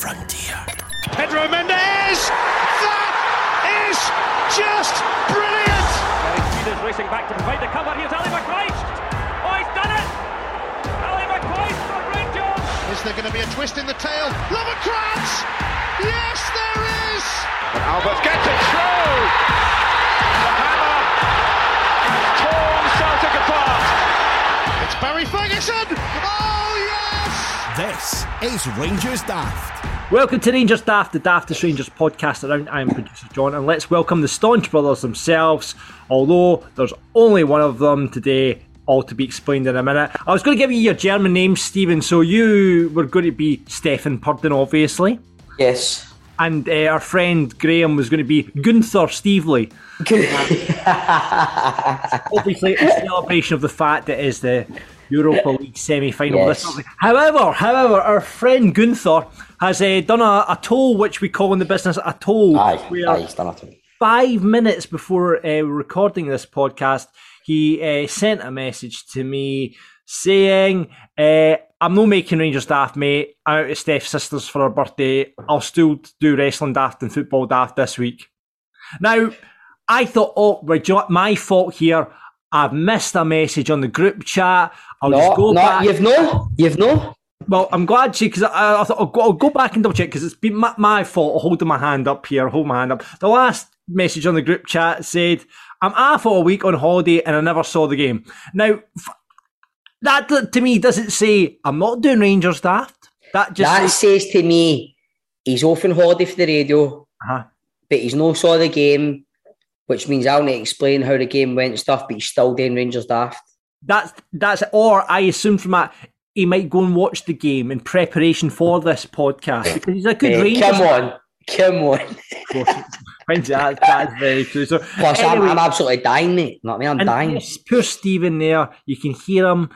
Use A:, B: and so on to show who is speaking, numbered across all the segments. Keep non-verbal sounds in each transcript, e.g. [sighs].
A: frontier.
B: Pedro Mendes! That is just brilliant!
C: Gary Speed is racing back to provide the cover. Here's Ali McCoist. Oh, he's done it! Ali McCoist for Rangers!
B: Is there going to be a twist in the tail? Lovenkrands! Yes, there is!
D: And Albertz gets it through! The hammer has torn Celtic apart!
B: It's Barry Ferguson! Oh, yes!
A: This is Rangers Daft.
E: Welcome to Rangers Daft, the Daftest Rangers podcast around. I am producer John, and let's welcome the Staunch Brothers themselves. Although there's only one of them today, all to be explained in a minute. I was going to give you your German name, Stephen, so you were going to be Stefan Purden, obviously.
F: Yes.
E: And uh, our friend Graham was going to be Gunther Stevely. [laughs] obviously, a celebration of the fact that it is the Europa League semi-final.
F: Yes.
E: However, however, our friend Gunther has uh, done a, a toll, which we call in the business a toll.
F: Aye, aye, he's done it to me.
E: five minutes before uh, recording this podcast, he uh, sent a message to me saying, uh, I'm not making Rangers daft, mate. I'm out at Steph's sister's for her birthday. I'll still do wrestling daft and football daft this week. Now, I thought, oh, right, do you know what? my fault here. I've missed a message on the group chat. I'll just
F: No,
E: go
F: no,
E: back.
F: you've no, you've no.
E: Well, I'm glad she because I, I thought I'll go, I'll go back and double check because it's been my, my fault holding my hand up here. Hold my hand up. The last message on the group chat said, "I'm off for a week on holiday and I never saw the game." Now, that to me doesn't say I'm not doing Rangers daft. That just
F: that
E: says,
F: says to me, he's off on holiday for the radio,
E: uh-huh.
F: but he's no saw the game, which means I'll need to explain how the game went and stuff, but he's still doing Rangers daft.
E: that's that's or I assume from that. He might go and watch the game in preparation for this podcast because he's a good
F: Eh,
E: Rangers.
F: come on, come on. [laughs]
E: that, that's very true. So,
F: Plus, I'm, I'm absolutely dying, mate. You know what I mean? I'm dying.
E: yes, poor Stephen there. You can hear him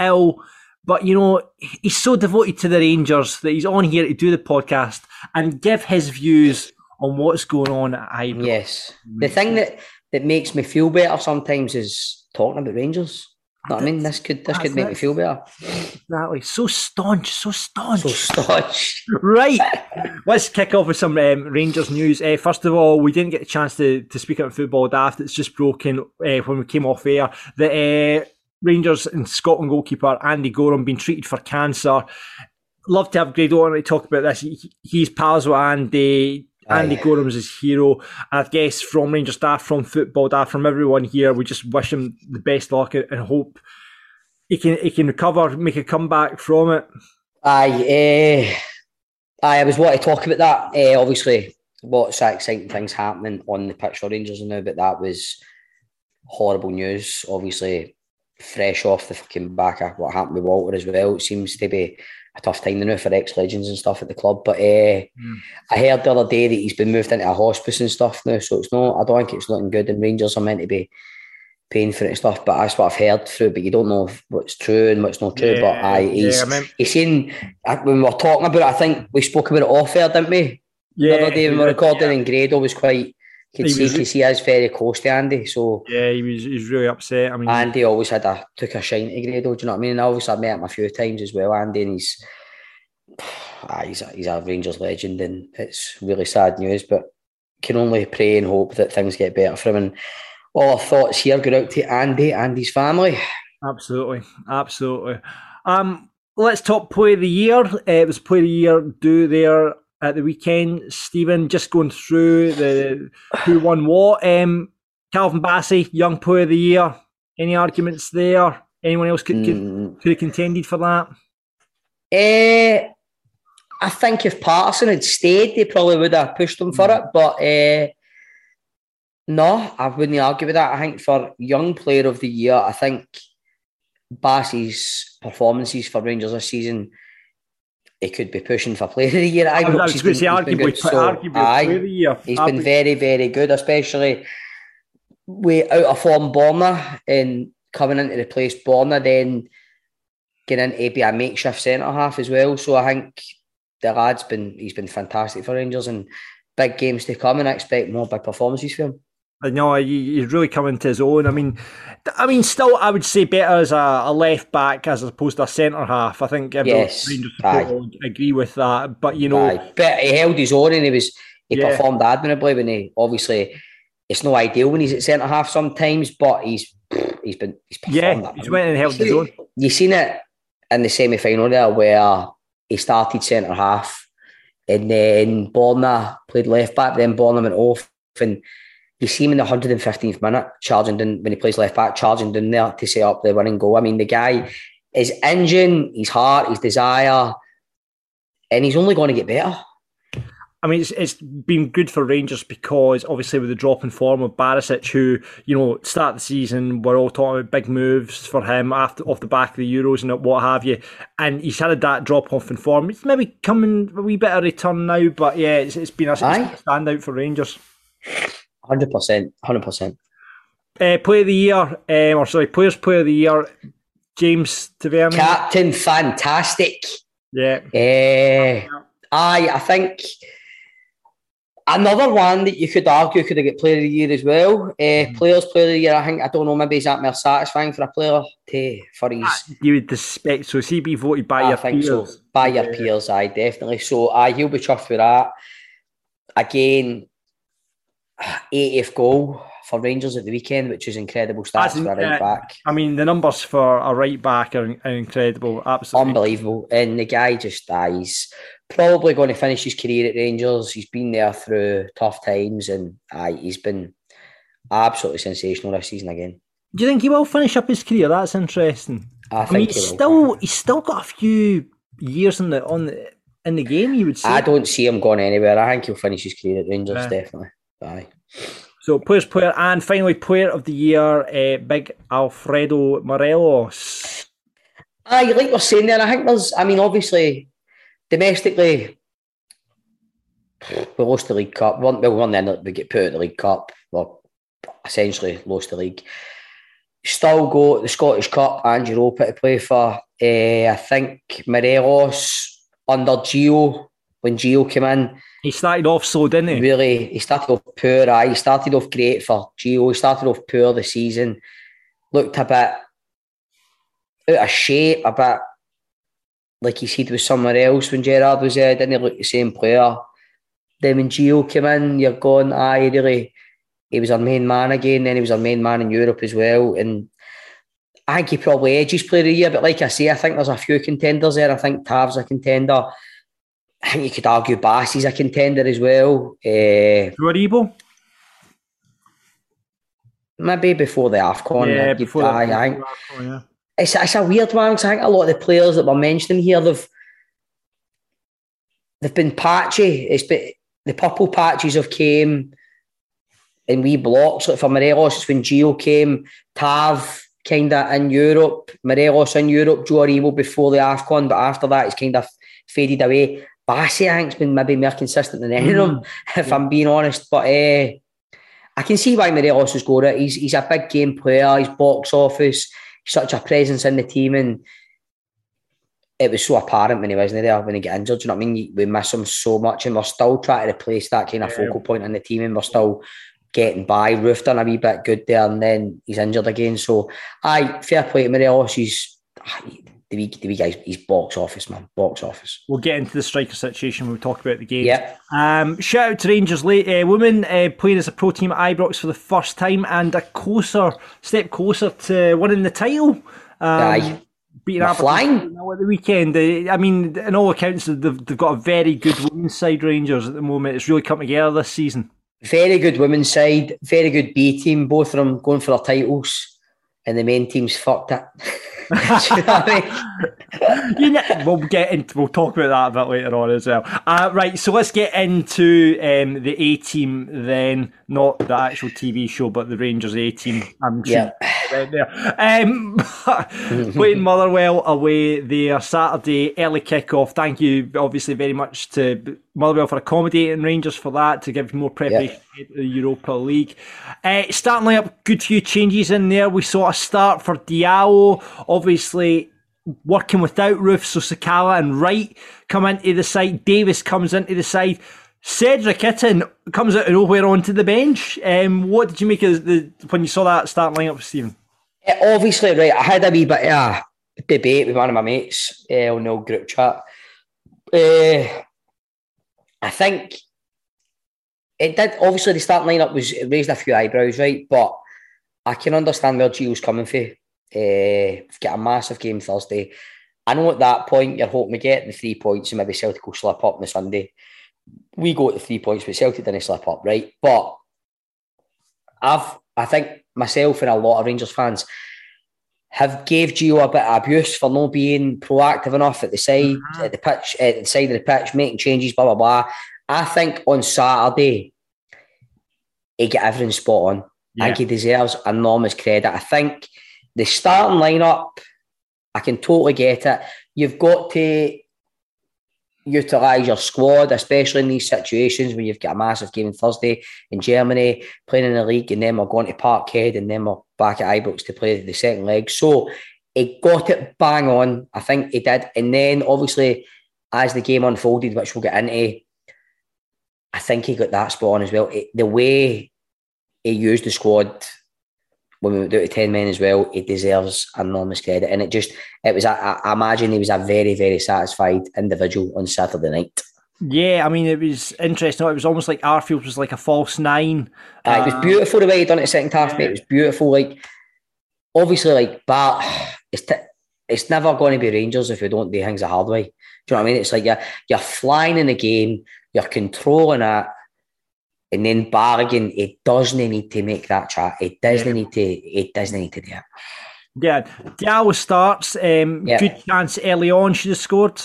E: ill, but you know he's so devoted to the Rangers that he's on here to do the podcast and give his views on what's going on at Ibrox.
F: Yes. The thing that, that makes me feel better sometimes is talking about Rangers. You know what I mean? This could this could make
E: it.
F: me feel better.
E: Exactly. So staunch, so staunch.
F: So staunch.
E: Right. [laughs] Let's kick off with some um, Rangers news. Uh, first of all, we didn't get a chance to, to speak about football daft. It's just broken uh, when we came off air. The uh, Rangers and Scotland goalkeeper Andy Goram been treated for cancer. Love to have Grado on to talk about this. He, he's pals with Andy. Andy
F: Aye.
E: Goram's his hero. I guess from Ranger staff, from football staff, from everyone here, we just wish him the best luck and hope he can he can recover, make a comeback from it.
F: Aye, eh, aye, I was wanting to talk about that. Eh, obviously, lots of exciting things happening on the pitch for Rangers now, but that was horrible news. Obviously, fresh off the fucking back of what happened with Walter as well. It seems to be a tough time now for ex legends and stuff at the club. But eh, I heard the other day that he's been moved into a hospice and stuff now, so it's not. I don't think it's looking good. And Rangers are meant to be paying for it and stuff, but that's what I've heard through. But you don't know what's true and what's not true. but
E: Yeah,
F: aye, he's
E: yeah, I mean-
F: he's uh, when we were talking about it, I think we spoke about it off air, didn't we? Yeah, the other day when we were recording, and Grado was quite. You
E: He
F: could see,
E: was-
F: could see he's very close to Andy. So
E: Yeah, he was, he was really upset. I mean,
F: Andy always had a took a shine to Grado. Do you know what I mean? And obviously I've met him a few times as well, Andy, and he's ah, he's a, he's a Rangers legend, and it's really sad news. But can only pray and hope that things get better for him. And all our thoughts here go out to Andy and his family.
E: absolutely, absolutely. Um, let's talk play of the year. Uh, it was play of the year due there at the weekend. Stephen, just going through the who won what. Um, Calvin Bassey, young Player of the year. Any arguments there? Anyone else could, could,
F: Mm.
E: could have contended for that?
F: Eh, I think if Patterson had stayed, they probably would have pushed him for it. But eh, no, I wouldn't argue with that. I think for young player of the year, I think Bassey's performances for Rangers this season, he could be pushing for player of the year.
E: I was, I was
F: He's
E: going to say
F: been- he's been
E: arguably.
F: So,
E: arguably
F: aye,
E: play of the year.
F: He's been very, very good, especially with out of form Borna and coming in to replace Borna, then getting into be a makeshift centre half as well. So I think the lad's been he's been fantastic for Rangers and big games to come, and I expect more big performances from him.
E: I know he, he's really coming to his own. I mean, I mean, still, I would say better as a, a left back as opposed to a centre half. I think everyone
F: Yes,
E: Rangers
F: aye.
E: support will agree with that. But you know,
F: Aye. But he held his own and he was he
E: Yeah.
F: performed admirably when he obviously it's no ideal when he's at centre half sometimes, but he's [sniffs] he's been he's performed.
E: yeah, he's went and held
F: You
E: his own.
F: You seen it in the semi final there where he started centre half and then Borna played left back, then Borna went off and you see him in the 115th minute charging down when he plays left back, charging down there to set up the winning goal. I mean, the guy, his engine, his heart, his desire, and he's only going to get better.
E: I mean, it's, it's been good for Rangers because obviously with the drop in form of Barisic, who you know start the season, we're all talking about big moves for him after off the back of the Euros and what have you, and he's had that drop off in form. It's maybe coming a wee bit of return now, but yeah, it's, it's been a, it's been a standout for Rangers.
F: Hundred percent, hundred percent.
E: Uh, player of the year, um, or sorry, players player of the year, James Tavernier.
F: Captain, fantastic.
E: Yeah,
F: Eh, aye, I think another one that you could argue could have got player of the year as well. Uh, Players player of the year, I think I don't know. Maybe is that more satisfying for a player to for his.
E: you would expect so. See, be voted by
F: I
E: your
F: think so.
E: peers.
F: By your peers, aye, definitely. So, aye, he'll be chuffed for that. Again, 80th goal for Rangers at the weekend, which is incredible stats
E: That's
F: for a right
E: uh,
F: back.
E: I mean, the numbers for a right back are, are incredible. Absolutely.
F: Unbelievable. And the guy just dies. Probably going to finish his career at Rangers. He's been there through tough times and aye, he's been absolutely sensational this season again.
E: Do you think he will finish up his career? That's interesting.
F: I
E: I,
F: think
E: mean,
F: he
E: he's still he's still got a few years in the on the, in the game. You would say.
F: I don't see him going anywhere. I think he'll finish his career at Rangers,
E: Yeah.
F: definitely. Aye.
E: So players player and finally player of the year, uh, big Alfredo Morelos.
F: Aye, like we're saying there, I think there's, I mean, obviously, domestically, we lost the League Cup. We won, well, we won then, we get put out of the League Cup. Well, essentially lost the league. Still got the Scottish Cup and Europa to play for. Eh, I think Morelos under Gio, when Gio came in,
E: He started off slow, didn't he?
F: really, he started off poor. I he started off great for Gio. He started off poor the season. Looked a bit out of shape, a bit like he said was somewhere else when Gerard was there. Didn't he look the same player? Then when Gio came in, you're going, aye, really, he was our main man again. Then he was our main man in Europe as well. And I think he probably edges player of the year. But like I say, I think there's a few contenders there. I think Tav's a contender. I think you could argue Bass is a contender as well. Uh,
E: Roribo?
F: maybe before the AFCON.
E: yeah, before
F: aye,
E: that.
F: I think
E: Oh, yeah.
F: it's, it's a weird one because I think a lot of the players that we're mentioning here, they've they've been patchy. It's been the purple patches have came in wee blocks. Like for Morelos, it's when Gio came, Tav kind of in Europe, Morelos in Europe, Joe Aribo before the AFCON, but after that, it's kind of faded away. Bassey, I think, has been maybe more consistent than any of them, if I'm being honest. But uh, I can see why Morelos has got it. He's, he's a big game player, he's box office, he's such a presence in the team, and it was so apparent when he wasn't there when he got injured. Do you know what I mean? We miss him so much, and we're still trying to replace that kind of focal point in the team, and we're still getting by. Roofe done a wee bit good there, and then he's injured again. So, aye, fair play to Morelos. He's the wee, the wee guy's he's box office man, box office.
E: We'll get into the striker situation when we talk about the game.
F: Yeah.
E: Um, shout out to Rangers late uh, women uh, playing as a pro team at Ibrox for the first time and a closer step closer to winning the title. Um,
F: Aye.
E: Beating Aberdeen
F: flying.
E: at the weekend. I mean, in all accounts, they've, they've got a very good women's side Rangers at the moment. It's really come together this season.
F: Very good women's side, very good B team. Both of them going for their titles, and the main team's fucked it. [laughs] You know I mean?
E: you we'll get into we'll talk about that a bit later on as well. Uh, right, so let's get into um, the A team then, not the actual TV show, but the Rangers A team. I'm sure right there. Um, [laughs] playing Motherwell away there Saturday early kickoff. Thank you, obviously, very much to Motherwell for accommodating Rangers for that to give more preparation to the Europa League. Uh, starting up, good few changes in there. We saw a start for Diallo, obviously working without Roofe, so Sakala and Wright come into the side. Davis comes into the side. Cedric Itten comes out of nowhere onto the bench. Um, what did you make of the when you saw that starting lineup, Stephen?
F: Yeah, obviously, right. I had a wee bit of a debate with one of my mates uh, on the old group chat. Uh, I think it did. Obviously, the starting lineup was raised a few eyebrows, right? But I can understand where Gio's coming from. Uh, get a massive game Thursday. I know at that point you're hoping to get the three points and maybe Celtic will slip up on the Sunday. We go at the three points, but Celtic didn't slip up, right? But I've I think myself and a lot of Rangers fans have gave Gio a bit of abuse for not being proactive enough at the side, mm-hmm. at the pitch, at the side of the pitch, making changes, blah blah blah. I think on Saturday he got everything spot on. Yeah. I think he deserves enormous credit. I think the starting lineup, I can totally get it. You've got to utilise your squad, especially in these situations when you've got a massive game on Thursday in Germany, playing in the league, and then we're going to Parkhead, and then we're back at Ibrox to play the second leg. So he got it bang on. I think he did. And then obviously, as the game unfolded, which we'll get into, I think he got that spot on as well. It, the way he used the squad when we went out to 10 men as well, he deserves enormous credit. And it just, it was, I, I imagine he was a very, very satisfied individual on Saturday night.
E: Yeah, I mean, it was interesting. It was almost like Arfield was like a false nine.
F: Uh, it was beautiful the way he done it second half, yeah. mate. It was beautiful. Like, obviously, like, but it's, t- it's never going to be Rangers if we don't do things the hard way. Do you know what I mean? It's like you're, you're flying in the game, you're controlling it, and then bargain. it doesn't need to make that chat. It doesn't yeah. need to. It doesn't need to do it.
E: Yeah, Diallo starts. Um, yeah. Good chance early on. Should have scored.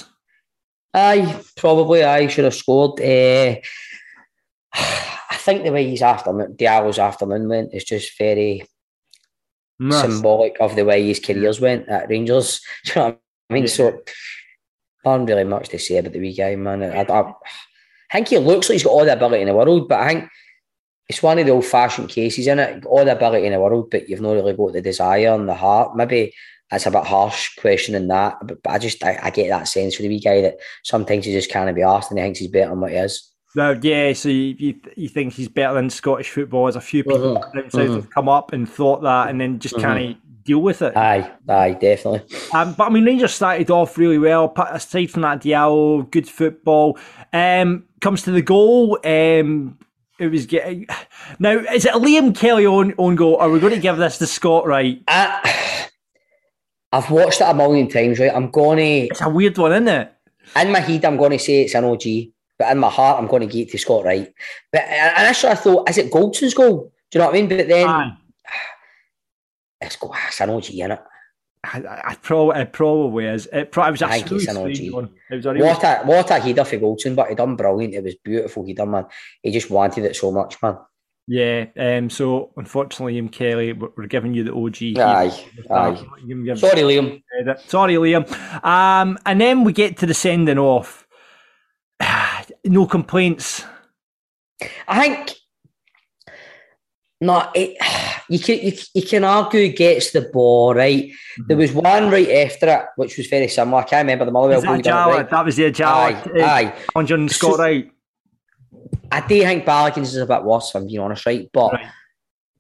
F: Aye, probably. I should have scored. Uh, I think the way he's after Diallo's afternoon went is just very nice. symbolic of the way his careers went at Rangers. [laughs] Do you know what I mean? Yeah. So, not really much to say about the wee guy, man. I, I, I think he looks like he's got all the ability in the world, but I think it's one of the old fashioned cases in it. All the ability in the world, but you've not really got the desire and the heart. Maybe that's a bit harsh questioning that, but, but I just I, I, get that sense for the wee guy that sometimes he just can't be asked and he thinks he's better than what he is.
E: No, yeah, so you, you, you think he's better than Scottish football. As a few people mm-hmm. mm-hmm. have come up and thought that, and then just mm-hmm. can't deal with it.
F: Aye, aye, definitely.
E: Um, but I mean, Rangers started off really well. Aside from that, Diallo, good football. Um, comes to the goal. Um, it was getting now. Is it Liam Kelly on on goal? Are we going to give this to Scott Wright?
F: I, [sighs] I've watched it a million times. Right, I'm going to.
E: It's a weird one, isn't it?
F: In my head, I'm going to say it's an OG, but in my heart, I'm going to give it to Scott Wright. But initially, I thought, is it Goldson's goal? Do you know what I mean? But then. Aye it's, it's an OG, in it.
E: I, I, probably, it probably is. It, probably, was a I think it's an OG. It was
F: what, a, what a header for Goldson, but he done brilliant. It was beautiful header, man. He just wanted it so much, man.
E: Yeah, um, so unfortunately, Liam Kelly, we're giving you the OG.
F: Aye, aye. Sorry, Liam.
E: Sorry, Liam. Um, and then we get to the sending off. [sighs] no complaints.
F: I think no, it, [sighs] you can you, you can argue gets the ball right. Mm-hmm. There was one right after it, which was very similar. I can't remember the Motherwell
E: goal. That, right. that was the Jala.
F: Aye, aye.
E: On John Scott, right?
F: I do think Balogun's is a bit worse. If I'm being honest, right? But right.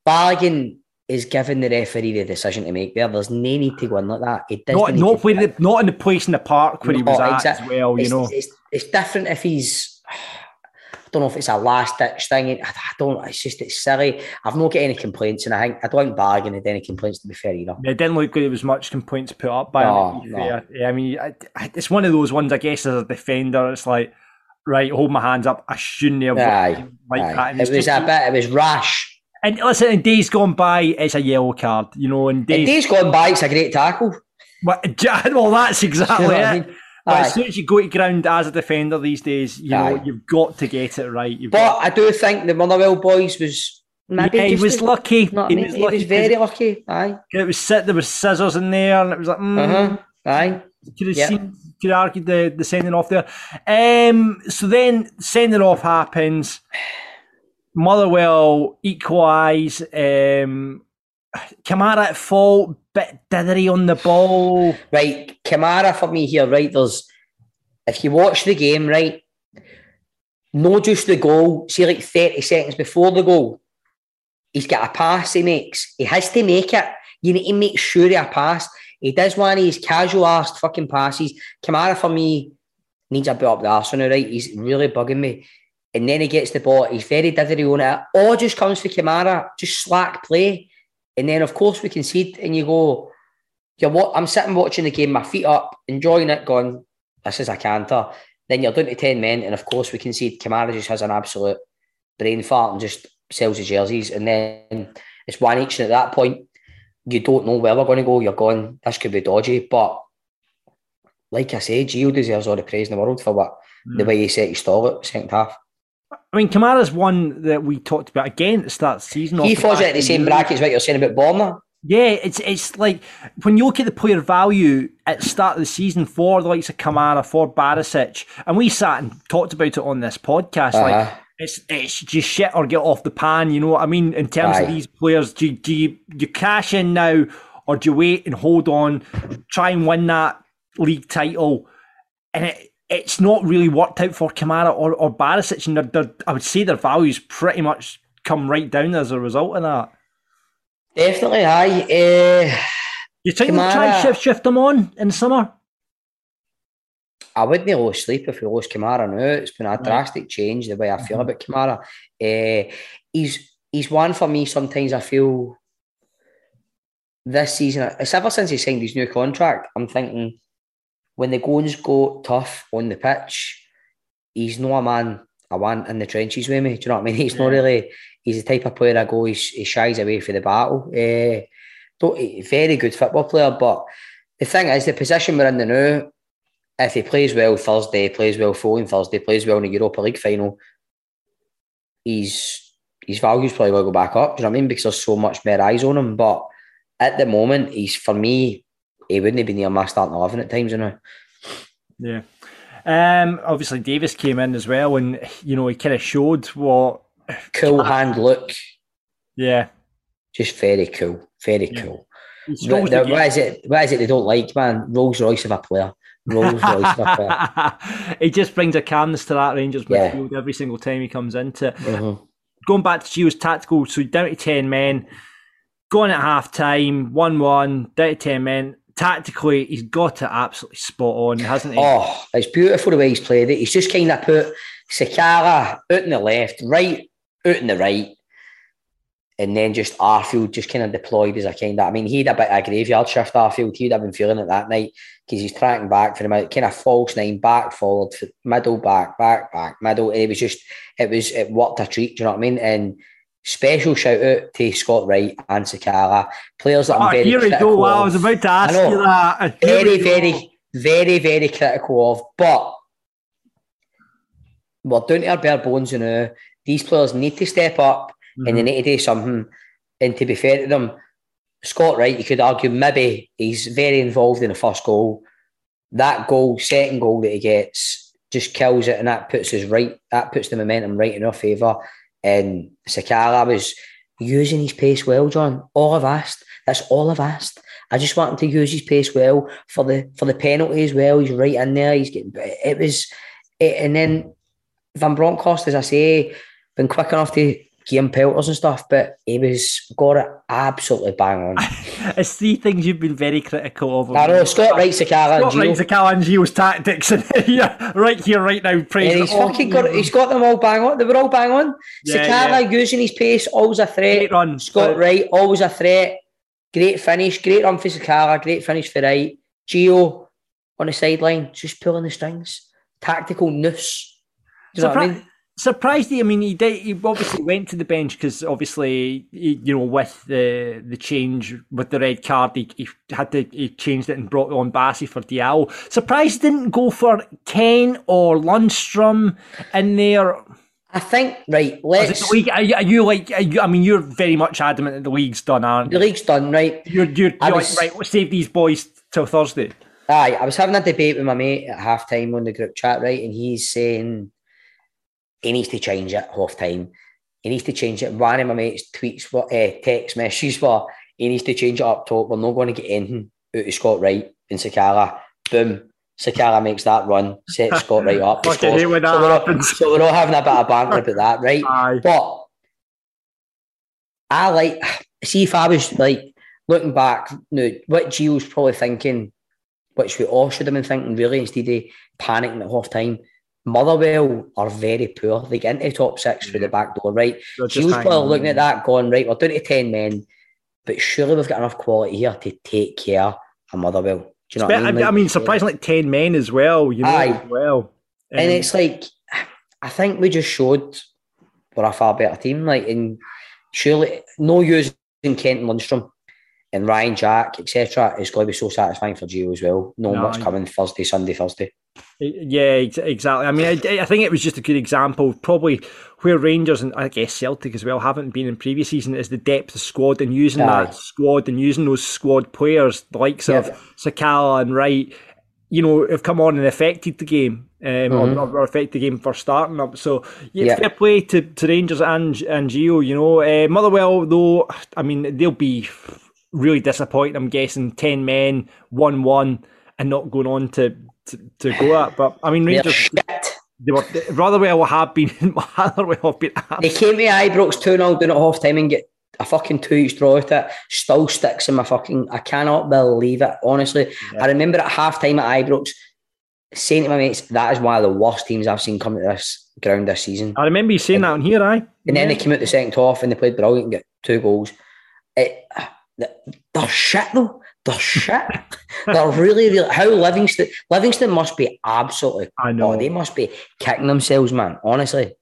F: Balogun is giving the referee the decision to make there. There's no need to go in like that. It
E: not not, where the, not in the place in the park where no, he was at exactly. as well. You
F: it's,
E: know,
F: it's, it's different if he's don't know if it's a last ditch thing. I, don't. It's just it's silly. I've not got any complaints, and I think I don't think Bargain had any complaints to be fair either.
E: Yeah, it didn't look like there was much complaints put up by no, him. No. Yeah, I mean, it's one of those ones. I guess as a defender, it's like right, hold my hands up. I shouldn't have
F: aye, like aye. that. And it was a bit. It was rash.
E: And listen, in days gone by, it's a yellow card. You know, in days,
F: in days gone by, it's a great tackle.
E: Well, [laughs] well that's exactly you know it. I mean? But as soon as you go to ground as a defender these days, you know, you've got to get it right. You've
F: but
E: got...
F: I do think the Motherwell boys was
E: maybe yeah, he was lucky.
F: He, was, he was very lucky. Aye.
E: It was sit there was scissors in there, and it was like, mm, uh-huh.
F: aye.
E: Could have yep. seen, could have argued the, the sending off there. Um, so then sending off happens. Motherwell equalise. Um, Kamara at fault, bit dithery on the ball.
F: Right, Kamara for me here, right? There's if you watch the game, right, not just the goal, see like 30 seconds before the goal, he's got a pass he makes. He has to make it. You need to make sure he pass. He does one of his casual ass fucking passes. Kamara for me needs a bit up the arsenal, right? He's really bugging me. And then he gets the ball. He's very dithery on it. All just comes for Kamara, just slack play. And then, of course, we concede, and you go, you're what? I'm sitting watching the game, my feet up, enjoying it, going, this is a canter. Then you're down to 10 men, and of course, we can see Kamara just has an absolute brain fart and just sells his jerseys. And then it's one each. And at that point, you don't know where we're going to go. You're going, this could be dodgy. But like I say, Gio deserves all the praise in the world for what mm. the way he set his stall at second half.
E: I mean, Kamara's one that we talked about again at the start of the season.
F: He falls at the same bracket as what you're saying about Borna.
E: Yeah, it's it's like when you look at the player value at the start of the season for the likes of Kamara, for Barisic, and we sat and talked about it on this podcast. Uh-huh. Like it's it's just shit or get off the pan. You know what I mean? In terms Aye. of these players, do, do you you cash in now or do you wait and hold on, try and win that league title? And it it's not really worked out for Kamara or, or Barisic, and they're, they're, I would say their values pretty much come right down as a result of that.
F: Definitely, aye. Uh,
E: you think Kamara, try shift, shift them on in the summer?
F: I wouldn't lose sleep if we lost Kamara now. It's been a drastic change the way I feel mm-hmm. about Kamara. Uh, he's he's one for me. Sometimes I feel this season. It's ever since he signed his new contract. I'm thinking when the goings go tough on the pitch, he's not a man I want in the trenches with me. Do you know what I mean? He's yeah. not really. He's the type of player I go. He, he shies away for the battle. Uh, very good football player, but the thing is, the position we're in the now, if he plays well Thursday, plays well following Thursday, plays well in the Europa League final, he's his values probably will go back up. Do you know what I mean? Because there's so much more eyes on him. But at the moment, he's for me he wouldn't have been near my starting eleven at times, you know.
E: Yeah. Um, obviously Davis came in as well, and you know he kind of showed what
F: cool hand look.
E: Yeah,
F: just very cool, very yeah. cool. What, what is it? What is it they don't like, man? Rolls Royce of a player. Rolls [laughs] Royce of a
E: player. [laughs] he just brings a calmness to that Rangers midfield every single time he comes into. Mm-hmm. Going back to Gio's tactical, so down to ten men, going at half time, one one, down to ten men tactically, he's got it absolutely spot on, hasn't he?
F: Oh, it's beautiful the way he's played it. He's just kind of put Sakala out in the left, right out in the right, and then just Arfield just kind of deployed as a kind of. I mean, he had a bit of a graveyard shift. Arfield, he'd have been feeling it that night because he's tracking back for him, kind of false nine, back, forward, middle, back, back, back, middle. It was just, it was, it worked a treat. Do you know what I mean? And Special shout out to Scott Wright and Sakala, players that I'm oh, very here we go.
E: Wow, I was about to ask you that.
F: Very, very, very, very critical of. But we're down to our bare bones, you know. These players need to step up mm-hmm. and they mm-hmm. need to do something. And to be fair to them, Scott Wright, you could argue maybe he's very involved in the first goal. That goal, second goal that he gets, just kills it, and that puts us right. That puts the momentum right in our favour. And Sakala was using his pace well, John. All I've asked. That's all I've asked. I just want him to use his pace well for the for the penalty as well. He's right in there. He's getting it was, it, and then Van Bronckhorst, as I say, been quick enough to game pelters and stuff, but he was got it absolutely bang on. [laughs]
E: it's three things you've been very critical of.
F: I know Scott writes the Cal
E: Scott writes the Cal tactics, and [laughs] yeah, right here, right now, praise.
F: And he's fucking got, he's got them all bang on. They were all bang on. Yeah, Sakala yeah. using his pace, always a threat. Great run. Scott Wright, always a threat. Great finish, great run for Sakala, great finish for Wright. Gio on the sideline, just pulling the strings. Tactical noose. Do you know what I mean?
E: Surprised he. I mean, he did. He obviously went to the bench because obviously, he, you know, with the the change with the red card, he, he, had to he changed it and brought on Bassey for Diallo. Surprised didn't go for Kent or Lundstram in there.
F: I think right. Let's.
E: League, are, you, are you like? Are you, I mean, you're very much adamant that the league's done, aren't
F: you? The league's done, right?
E: You're you're, you're was, right. We'll save these boys till Thursday.
F: Aye, I was having a debate with my mate at half time on the group chat, right, and he's saying he needs to change it half time. He needs to change it. One of my mates tweets what uh, text messages for he needs to change it up top. We're not going to get anything out of Scott Wright and Sakala. Boom. Sakala makes that run, sets Scott right up. he [laughs]
E: Fucking
F: scores.
E: hate when that
F: so, we're all, so we're all having a bit of banter about that, right? [laughs]
E: Aye.
F: But I like see if I was like looking back, no, what Gio's probably thinking, which we all should have been thinking really instead of panicking at half time. Motherwell are very poor. They get into the top six through the back door, right?
E: Just
F: Gio's probably looking at that, going, right, we're down to 10 men, but surely we've got enough quality here to take care of Motherwell. Do you know what I mean?
E: I, I mean,
F: Like,
E: surprisingly, like ten men as well. You know,
F: Aye.
E: as well.
F: and
E: Um,
F: it's like I think we just showed we're a far better team. Like, and surely no using Kent and Lundstram and Ryan Jack, etc., is going to be so satisfying for Gio as well. Knowing
E: No,
F: what's coming Thursday, Sunday, Thursday.
E: Yeah, exactly. I mean, I, I think it was just a good example. of Probably where Rangers and I guess Celtic as well haven't been in previous season is the depth of squad and using
F: Aye.
E: that squad and using those squad players, the likes
F: Yeah.
E: of Sakala and Wright. You know, have come on and affected the game, um, or, or affected the game for starting up. So yeah,
F: Mm-hmm. Yeah.
E: fair play to, to Rangers and and Gio. You know, uh, Motherwell though. I mean, they'll be really disappointed. I'm guessing ten men, one one, and not going on to. To, to go at, but I mean, Rangers they were Rotherwell have been [laughs] Rotherwell have been
F: They came to Ibrox 2 0 down at half time and get a fucking two each draw at it. Still sticks in my fucking. I cannot believe it, honestly. I remember at half time at Ibrox saying to my mates, that is one of the worst teams I've seen come to this ground this season.
E: I remember you saying that on here, aye.
F: And then they came out the second half and they played brilliant and got two goals. It, they're shit though. They're shit. they're really, really. How Livingston? Livingston must be absolutely.
E: I know.
F: Oh, they must be kicking themselves, man. Honestly,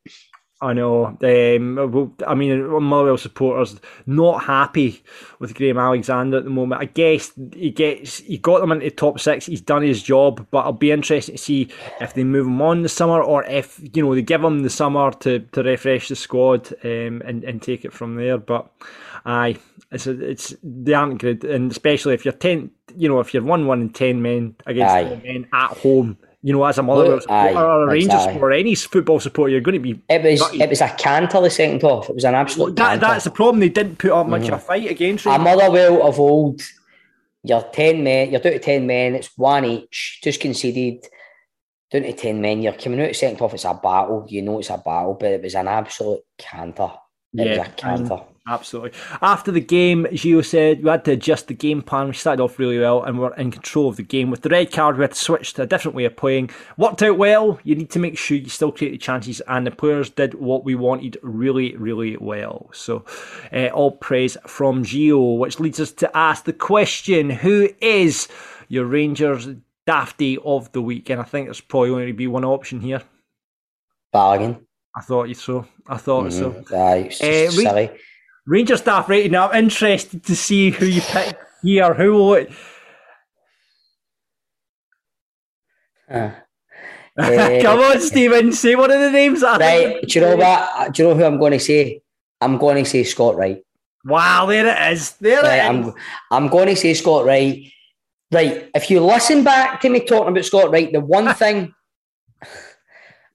E: I know. Um, well, I mean, Motherwell supporters not happy with Graham Alexander at the moment. I guess he gets he got them into top six. He's done his job, but I'll be interested to see if they move him on the summer or if you know they give him the summer to, to refresh the squad um, and and take it from there. But aye, it's a, it's they aren't good, and especially if you're ten, you know, if you're one one in ten men against 10 men at home. You know, as a Motherwell
F: Look, aye,
E: supporter or a Rangers supporter, any football supporter, you're going to be
F: it was it was a canter the second half. It was an absolute.
E: that,
F: canter.
E: that's the problem. They didn't put up much of a mm. fight against
F: a
E: Rangers.
F: Motherwell of old. You're ten men. You're down to ten men. It's one each. Just conceded. Down to ten men. You're coming out second half. It's a battle. You know it's a battle, but it was an absolute canter. It was
E: Yeah,
F: a canter.
E: Absolutely. After the game, Gio said we had to adjust the game plan. We started off really well and we're in control of the game. With the red card, we had to switch to a different way of playing. Worked out well. You need to make sure you still create the chances, and the players did what we wanted really, really well. So, uh, all praise from Gio, which leads us to ask the question who is your Rangers Dafty of the week? And I think there's probably only to be one option here.
F: Bargain.
E: I thought you so. I thought so.
F: Mhm. Aye, it's
E: Eh,
F: just
E: we-
F: silly.
E: Ranger staff rating. Now I'm interested to see who you pick here. Who will it?
F: Uh, [laughs] eh,
E: Come on, Stephen. Say one of the names. I
F: right. Do you know what? Do you know who I'm going to say? I'm going to say Scott Wright.
E: Wow, there it is. There
F: Right,
E: it is.
F: I'm, I'm going to say Scott Wright. Right, if you listen back to me talking about Scott Wright, the one [laughs] thing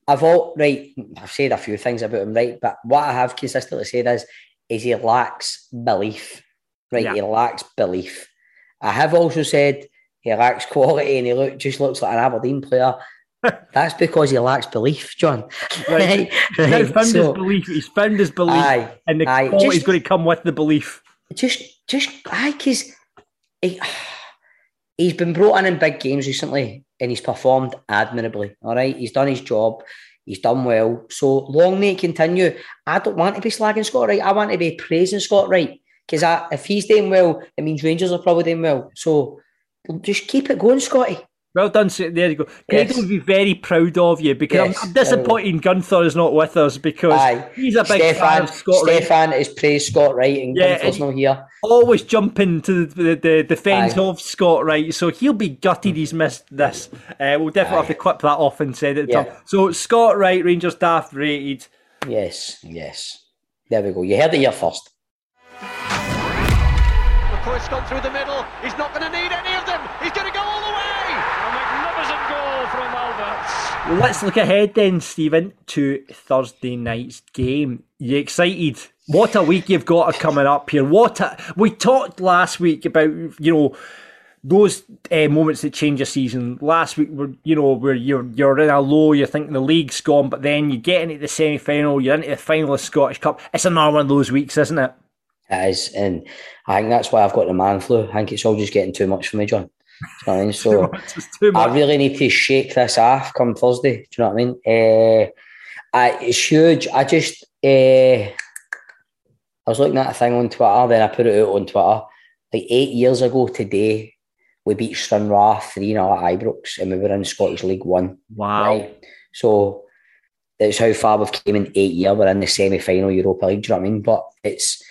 F: I've all right, I've said a few things about him, right? But what I have consistently said is, is he lacks belief. Right,
E: Yeah.
F: he lacks belief. I have also said he lacks quality and he look, just looks like an Aberdeen player. [laughs] That's because he lacks belief, John.
E: Right. [laughs]
F: Right,
E: He's found
F: So,
E: his belief. He's found his belief,
F: aye,
E: and the
F: aye,
E: quality's
F: just-
E: going to come with the belief.
F: just just aye, because he, he's been brought in in big games recently and he's performed admirably. All right, he's done his job, he's done well. So long may it continue. I don't want to be slagging Scott Wright. I want to be praising Scott Wright because if he's doing well, it means Rangers are probably doing well. So just keep it going, Scotty.
E: Well done. So there you go. Greg
F: Yes.
E: will be very proud of you because
F: Yes,
E: I'm, I'm disappointed Gunther is not with us because
F: Aye,
E: he's a big fan
F: Stefan,
E: of Scott Wright.
F: Stefan is praised Scott Wright and
E: Yeah,
F: Gunther's not here.
E: always jumping to the, the, the defence of Scott Wright, so he'll be gutted he's missed this. Uh, we'll definitely have to clip that off and send it to
F: Yeah.
E: him. So Scott Wright, Rangers staff rated.
F: Yes, yes. There we go. You heard it here first.
B: McCoist gone through the middle. He's not going to need any of them. He's going to go all the way.
C: A magnificent goal from Albertz.
E: Let's look ahead then, Stephen, to Thursday night's game. You excited? What a week you've got coming up here. What a, we talked last week about, you know, those uh, moments that change a season. Last week, were, you know, where you're you're in a low, you're thinking the league's gone, but then you get into the semi final, you're into the final of Scottish Cup. It's another one of those weeks, isn't it?
F: It is, and I think that's why I've got the man flu. I think it's all just getting too much for me, John. [laughs] I mean? So I really need to shake this off come Thursday. Do you know what I mean? Uh, I, it's huge. I just uh, I was looking at a thing on Twitter, then I put it out on Twitter. Like eight years ago today, we beat Stranraer 3 0 at Ibrox and we were in Scottish League One.
E: Wow. Right?
F: So that's how far we've came in eight years. We're in the semi final Europa League, do you know what I mean? But it's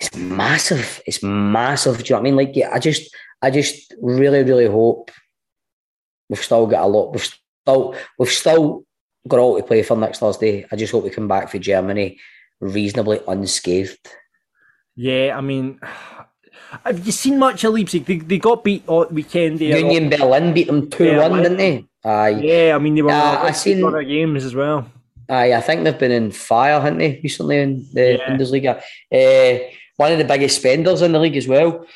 F: it's massive. It's massive. Do you know what I mean? Like, I just, I just really, really hope we've still got a lot. We've still, we've still got all to play for next Thursday. I just hope we come back for Germany reasonably unscathed.
E: Yeah, I mean, have you seen much of Leipzig? They, they got beat all weekend.
F: There. Union Berlin beat them two yeah, one, didn't they?
E: Aye. Yeah, I mean they were. Uh, I seen other games as well.
F: Aye, I think they've been in fire, haven't they, recently in the yeah. Bundesliga? Uh, one of the biggest spenders in the league as well.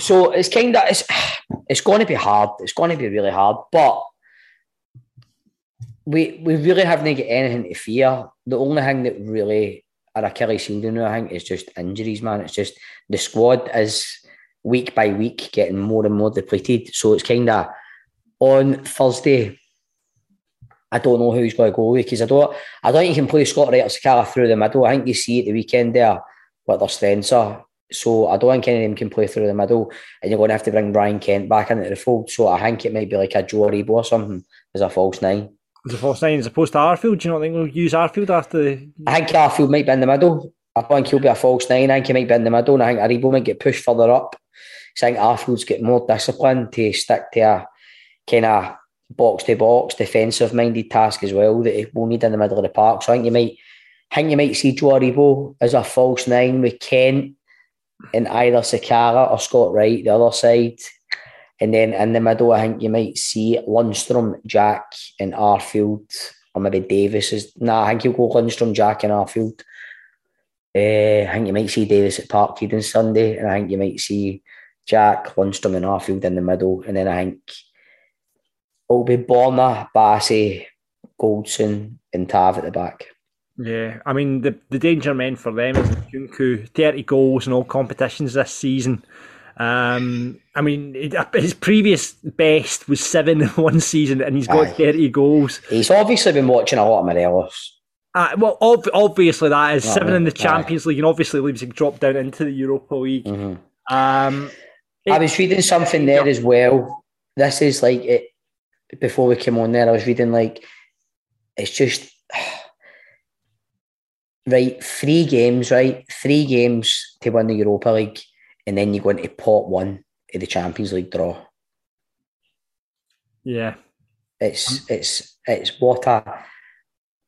F: So it's kind of it's [sighs] it's going to be hard. It's going to be really hard, but we we really haven't got anything to fear. The only thing that really are Achilles now, I think, is just injuries, man. It's just the squad is week by week getting more and more depleted. So it's kind of on Thursday. I don't know who's going to go away, because I don't. I don't think you can play Scott Wright or Sakala through the middle. I think you see at the weekend there what their strengths are. So I don't think any of them can play through the middle, and you're going to have to bring Ryan Kent back into the fold. So I think it might be like a Joe Aribo or something as a false nine.
E: As a false nine, as opposed to Arfield, do you not think we'll use Arfield after? The...
F: I think Arfield might be in the middle. I think he'll be a false nine. I think he might be in the middle, and I think Aribo might get pushed further up. So I think Arfield's get more discipline to stick to a kind of box to box defensive minded task as well that he will need in the middle of the park. So I think you might I think you might see Joe Aribo as a false nine with Kent and either Sakala or Scott Wright, the other side. And then in the middle, I think you might see Lundstram, Jack, and Arfield, or maybe Davis is. Nah, I think you'll go Lundstram, Jack, and Arfield. Uh, I think you might see Davis at Parkhead on Sunday, and I think you might see Jack, Lundstram, and Arfield in the middle. And then I think it'll be Borna, Bassey, Goldson, and Tav at the back.
E: Yeah, I mean the the danger men for them is Nkunku, thirty goals in all competitions this season. Um, I mean, his previous best was seven in [laughs] one season, and he's got Aye. thirty goals.
F: He's obviously been watching a lot of Morelos.
E: Uh, well, ob- obviously that is seven in the Champions Aye. League, and obviously Leipzig dropped down into the Europa League. Mm-hmm. Um,
F: it, I was reading something there as well. This is like it. Before we came on there, I was reading like it's just right, three games, right? Three games to win the Europa League, and then you go into pot one of the Champions League draw.
E: Yeah.
F: It's it's it's what a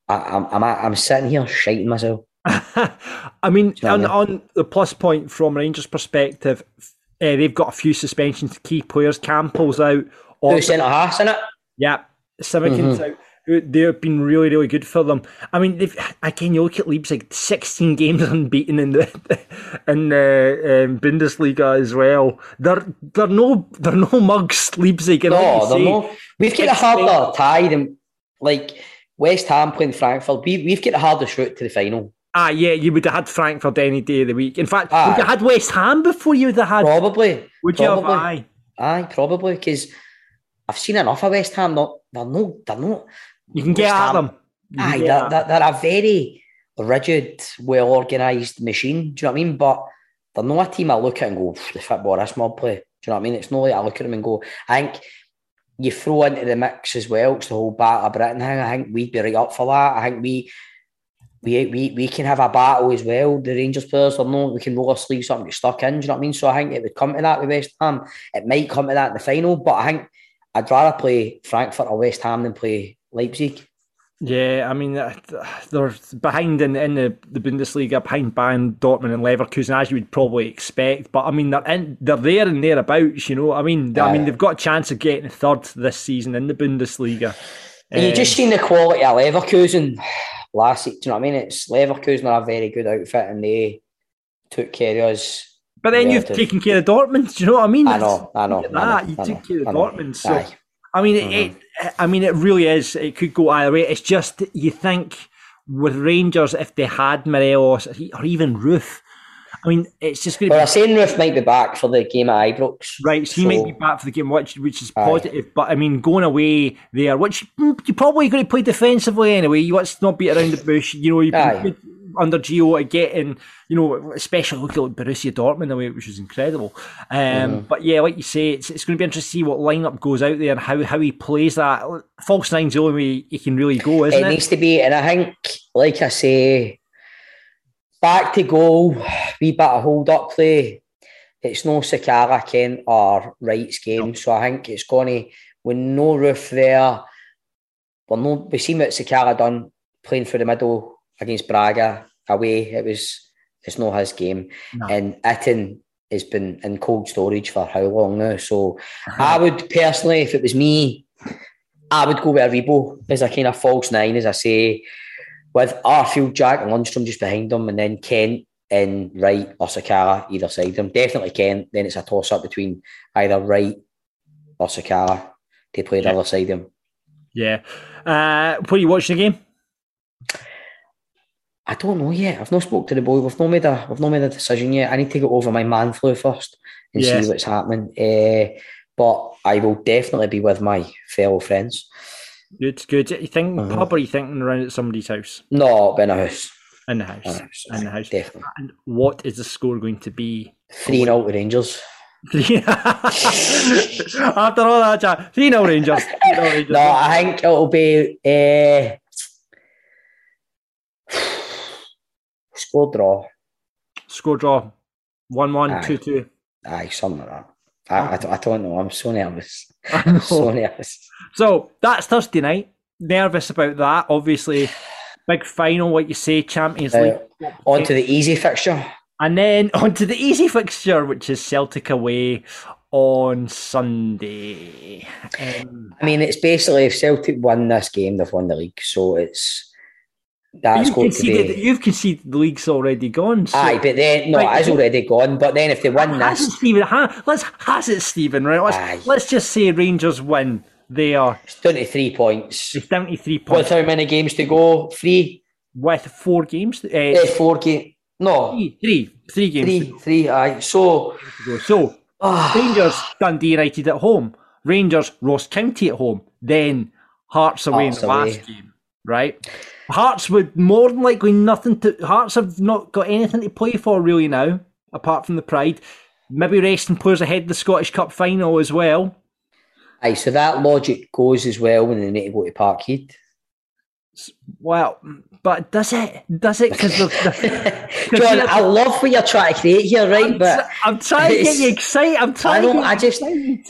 F: I, I'm I'm I'm sitting here shiting myself. [laughs]
E: I mean, on, I mean, on the plus point from Rangers' perspective, uh, they've got a few suspensions to key players. Campbell's out.
F: Two centre halves in it.
E: Yeah, Simakan's mm-hmm. out they've been really, really good for them. I mean, they've again, you look at Leipzig, sixteen games [laughs] unbeaten in the in the um, Bundesliga as well. They're they're no they're no mugs Leipzig.
F: And no, they're no. We've got a harder tie than like West Ham playing Frankfurt. We we've got a hardest route to the final.
E: Ah, yeah, you would have had Frankfurt any day of the week. In fact, would you had West Ham before you would have had?
F: Probably.
E: Would
F: probably.
E: you have? Aye,
F: aye, probably because I've seen enough of West Ham. Not they're no, they're not
E: you can get at them.
F: Aye, they're, they're, they're, a very rigid, well organised machine. Do you know what I mean? But they're not a team I look at and go, the football, this mob play. Do you know what I mean? It's not like I look at them and go, I think you throw into the mix as well, it's the whole battle of Britain thing. I think we'd be right up for that. I think we we we, we can have a battle as well. The Rangers players or no, we can roll our sleeves up and get stuck in. Do you know what I mean? So I think it would come to that with West Ham. It might come to that in the final, but I think I'd rather play Frankfurt or West Ham than play Leipzig.
E: Yeah, I mean uh, they're behind in, in the, the Bundesliga, behind Bayern, Dortmund, and Leverkusen, as you would probably expect. But I mean they're in, they're there and thereabouts. You know, I mean, I mean they've got a chance of getting third this season in the Bundesliga.
F: And um, you just seen the quality of Leverkusen last. Do you know what I mean? It's Leverkusen are a very good outfit, and they took care of us
E: But then you've taken care of Dortmund. Do you know what I mean?
F: I know, I know,
E: Look at
F: I know.
E: You
F: I
E: took
F: know,
E: care of Dortmund. So
F: Aye.
E: I mean, it, it, I mean, it really is. It could go either way. It's just you think with Rangers if they had Morelos or even Roofe. I mean, it's just going to
F: Well,
E: be
F: I'm saying Roofe might be back for the game at Ibrox.
E: Right, so he might be back for the game, which which is
F: Aye.
E: positive. But I mean, going away there, which mm, you're probably going to play defensively anyway. You let's not beat around the bush. You know,
F: Aye.
E: good under Gio to get in. You know, especially looking at Borussia Dortmund away, which was incredible. Um,
F: Mm-hmm.
E: But yeah, like you say, it's, it's going to be interesting to see what lineup goes out there and how how he plays that. False nine's the only way he can really go, isn't
F: it
E: it?
F: needs to be, and I think, like I say, back to goal, wee bit of hold up play. It's no Sakala, Kent, or Wright's game, so I think it's going to, with no Roofe there. Well, no, we seen what Sakala done playing through the middle against Braga away. It was, it's not his game,
E: No.
F: and Itten has been in cold storage for how long now? So I would personally, if it was me, I would go with Aribo as a kind of false nine, as I say, with Arfield, Jack, and Lundstram just behind them, and then Kent and Wright or Sakala either side of them. Definitely Kent. Then it's a toss up between either Wright or Sakala to play the
E: Yeah.
F: other side of them.
E: Yeah. Uh, what are you watching the game?
F: I don't know yet. I've not spoke to the boy. We've not made a we've not made a decision yet. I need to go over my man flu first and
E: Yes.
F: see what's happening. Uh, but I will definitely be with my fellow friends.
E: Good, good. You think
F: Mhm.
E: pub or you thinking around at somebody's house?
F: No, in a house.
E: In the house.
F: In a house.
E: In the house.
F: Definitely.
E: And what is the score going to be?
F: 3 0 to Rangers. [laughs]
E: After all that chat, 3 0 Rangers. 3 [laughs] Rangers.
F: No, I think it'll be uh, score draw.
E: Score draw 1 1,
F: Aye.
E: 2 2.
F: Aye, something like that. I, I, don't- I don't know. I'm so nervous. I'm so nervous.
E: So that's Thursday night. Nervous about that. Obviously, big final, what you say, Champions League.
F: Uh, on to the easy fixture.
E: And then [laughs] on to the easy fixture, which is Celtic away on Sunday. Um,
F: I mean, it's basically if Celtic win this game, they've won the league. So it's that's
E: you've,
F: going to
E: conceded,
F: be.
E: you've conceded the league's already gone. So
F: Aye, but then no,
E: Right,
F: it's already gone. But then if they win
E: has it,
F: this,
E: Stephen? Ha, let's has it, Stephen. Right? Let's
F: Aye.
E: let's just say Rangers win. They are
F: it's three points.
E: it's down to three
F: With
E: points
F: how many games to go? Three,
E: with four games. Uh,
F: eh, four game. No,
E: three, three, three games.
F: three, three. Aye. So.
E: So
F: ah,
E: Rangers Dundee United at home. Rangers Ross County at home. Then Hearts away
F: Hearts
E: in the
F: away.
E: last game. Right. Hearts would more than likely nothing to. Hearts have not got anything to play for really now, apart from the pride. Maybe resting players ahead of the Scottish Cup final as well.
F: aye. So that logic goes as well when they need to go to Parkhead.
E: Well, but does it? Does it? Because [laughs]
F: John, I love what you're trying to create here, right?
E: I'm,
F: But
E: tr- I'm trying to get you excited. I'm trying
F: know,
E: to get
F: I
E: you
F: just-
E: excited.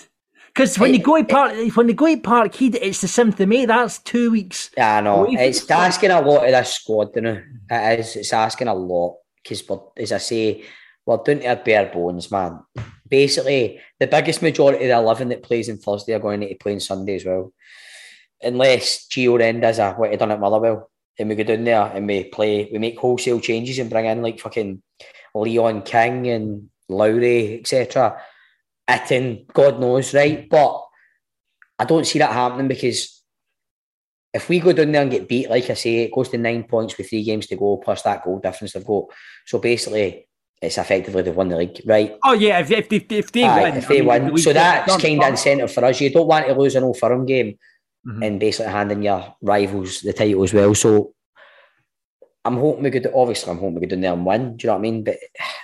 E: Because when
F: I-
E: you go to Park, when they go to Parkhead, it's the seventh of May. That's two weeks.
F: Yeah, I know. It's asking a lot of this squad, you know. It is. It's asking a lot because, as I say, we're doing to our bare bones, man. Basically, the biggest majority of the 11 that plays on Thursday are going to play on Sunday as well. Unless Gio then does a what he done at Motherwell. And we go down there and we play, we make wholesale changes and bring in like fucking Leon King and Lowry, etc. Itten, God knows, right? But I don't see that happening because if we go down there and get beat, like I say, it goes to nine points with three games to go, plus that goal difference they've got. So basically, it's effectively they've won the league, right?
E: Oh yeah, if, if, they, if they
F: Aye,
E: win,
F: if
E: I
F: they
E: mean,
F: win.
E: the
F: So that's kind of incentive for us. You don't want to lose an old firm game
E: Mhm.
F: and basically handing your rivals the title as well. So I'm hoping we could, obviously, I'm hoping we could down there and win. Do you know what I mean? But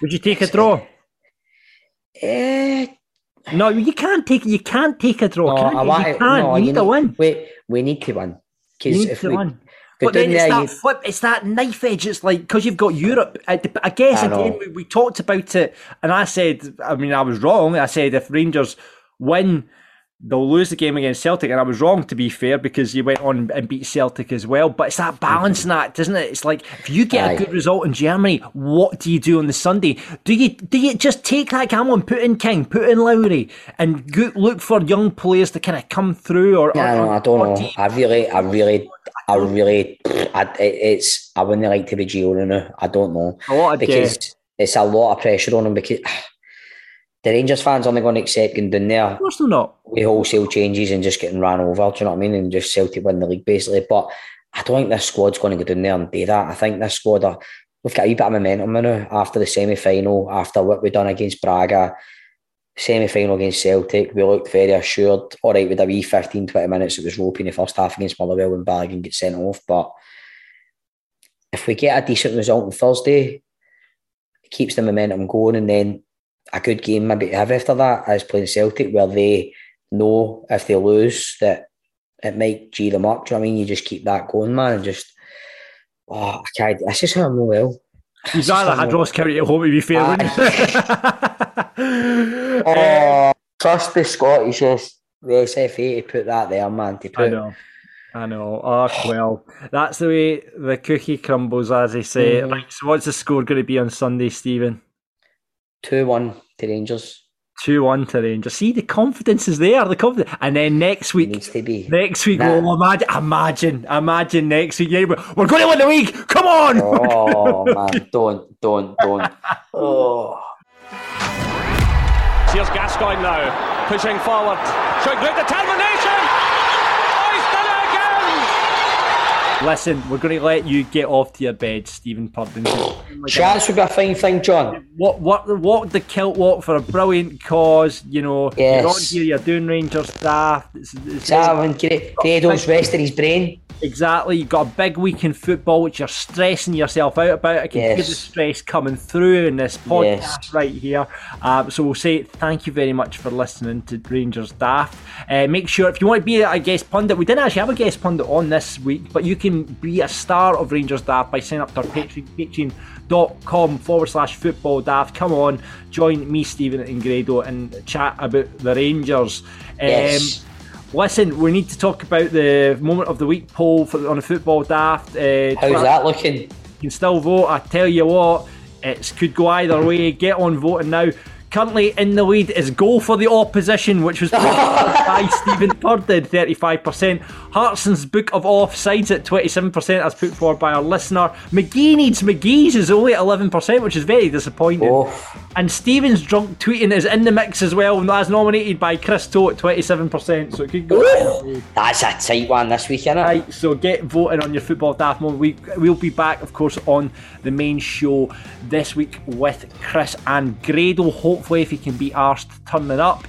E: Would you take a draw? [sighs]
F: eh,
E: No, you can't take you can't take a draw.
F: no,
E: can
F: I
E: you?
F: want
E: you can't.
F: no,
E: you need to win.
F: We, we need to win.
E: You need
F: if
E: to
F: we
E: win. But then it's that flip, it's that knife edge. It's like because you've got Europe. Uh, I, I guess
F: I
E: again we, we talked about it, and I said, I mean, I was wrong. I said if Rangers win, they'll lose the game against Celtic, and I was wrong to be fair because you went on and beat Celtic as well. But it's that balancing act, isn't it? It's like if you get
F: Aye.
E: a good result in Germany, what do you do on the Sunday? Do you do you just take that gamble and put in King, put in Lowry, and go, look for young players to kind of come through? Or,
F: Yeah,
E: or-
F: no, I don't know.
E: do you-
F: I really, I really, I really, I, it's. I wouldn't like to be Gio now. I don't know
E: A lot of
F: because it's a lot of pressure on him. Because the Rangers fans aren't going to accept going down there
E: Of course they're not.
F: with wholesale changes and just getting ran over. Do you know what I mean? And just Celtic win the league basically. But I don't think this squad's going to go down there and do that. I think this squad are we've got a wee bit of momentum now after the semi final, after what we've done against Braga, semi final against Celtic. We looked very assured. All right, with a wee 15, 20 minutes, it was ropey in the first half against Motherwell when Balogun gets sent off. But if we get a decent result on Thursday, it keeps the momentum going, and then a good game maybe to have after that as playing Celtic, where they know if they lose that it might G them up. Do you know what I mean? You just keep that going, man, and just oh, I can't. This is how I'm well.
E: You'd rather had Ross County at home to be fair, wouldn't you? [laughs]
F: Oh, trust the Scottish the SFA to put that there, man. To put, I
E: know. I know. Oh, well, that's the way the cookie crumbles, as they say.
F: Mhm.
E: Right, so what's the score going to be on Sunday, Stephen?
F: Two one to Rangers.
E: 2 1 to Rangers. See, the confidence is there. The confidence. And then next week,
F: Needs to be.
E: next week,
F: Nah.
E: oh, imagine, imagine, imagine next week. Yeah, we're we're going to win the league. Come on.
F: Oh man, [laughs] don't, don't, don't. Oh.
C: Here's Gascoigne now, pushing forward, showing great determination. Oh, he's done it again!
E: Listen, we're going to let you get off to your bed, Stephen Purden.
F: Chance would be a fine thing, John.
E: What what walk the kilt walk for a brilliant cause, you know.
F: Yes.
E: You're on here, you're doing Rangers staff. It's, it's
F: Sam and Grado's rested his brain.
E: Exactly. You've got a big week in football, which you're stressing yourself out about. I can hear the stress coming through in this podcast
F: Yes.
E: right here. Um, so we'll say thank you very much for listening to Rangers Daft. Uh, make sure if you want to be a guest pundit, we didn't actually have a guest pundit on this week, but you can be a star of Rangers Daft by signing up to our Patreon, patreon.com forward slash football daft. Come on, join me, Stephen and Grado, and chat about the Rangers. Um,
F: Yes.
E: Listen, we need to talk about the moment of the week poll for, on the football daft. Uh,
F: How's
E: Twitter-
F: that looking?
E: You can still vote. I tell you what, it could go either way. Get on voting now. Currently in the lead is goal for the opposition, which was [laughs] by Stephen Purden, 35%. Hartson's Book of Offsides at 27%, as put forward by our listener. McGee needs McGee's is only at 11%, which is very disappointing.
F: Oh,
E: And Stephen's drunk tweeting is in the mix as well, and as nominated by Chris Toe at 27%, so it could go
F: that's a tight one this week, innit?
E: Right, so get voting on your football daft moment. We we'll be back, of course, on the main show this week with Chris and Grado. Hopefully, if he can be arsed turning up.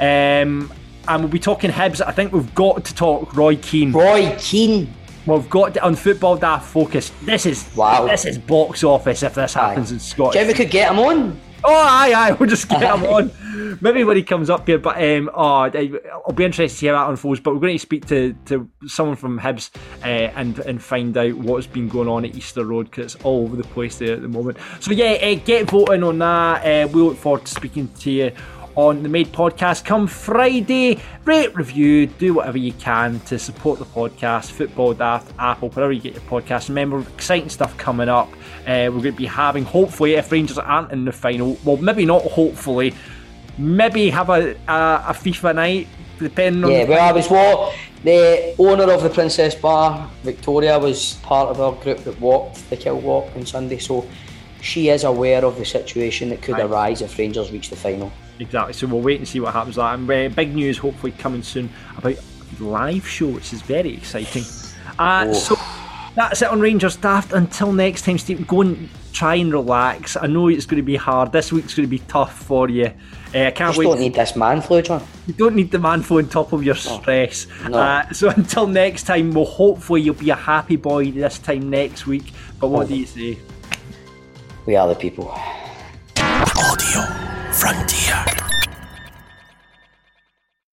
E: Um, and we'll be talking Hibs. I think we've got to talk Roy Keane.
F: Roy Keane.
E: We've got to on football daft focus. This is
F: Wow.
E: This is box office if this happens in
F: Do
E: Scotland.
F: you think we could get him on?
E: Oh, aye, aye, [laughs] we'll just get him on. Maybe when he comes up here, but um, oh, I'll be interested to see how that unfolds. But we're going to speak to, to someone from Hibs uh, and and find out what's been going on at Easter Road because it's all over the place there at the moment. So yeah, uh, get voting on that. Uh, we look forward to speaking to you on the Made podcast come Friday. Rate, review, do whatever you can to support the podcast. Football Daft, Apple, wherever you get your podcast. Remember, exciting stuff coming up. Uh, we're going to be having, hopefully, if Rangers aren't in the final, well, maybe not hopefully, maybe have a, a, a FIFA night, depending on.
F: Yeah,
E: the
F: well, I was what the owner of the Princess Bar, Victoria, was part of our group that walked the Kiltwalk on Sunday, so she is aware of the situation that could
E: Aye.
F: arise if Rangers reach the final.
E: Exactly. So we'll wait and see what happens. with that. And uh, big news, hopefully, coming soon about live show, which is very exciting. Uh,
F: Oh.
E: So that's it on Rangers Daft. Until next time, Steve, go and try and relax. I know it's going to be hard. This week's going to be tough for you. Uh, I can't
F: Just
E: wait.
F: don't need this man flu, John.
E: You don't need the man flu on top of your stress.
F: No.
E: Uh, so [laughs] until next time, well, hopefully you'll be a happy boy this time next week. But what do you say?
F: We are the people.
A: Audio frontier.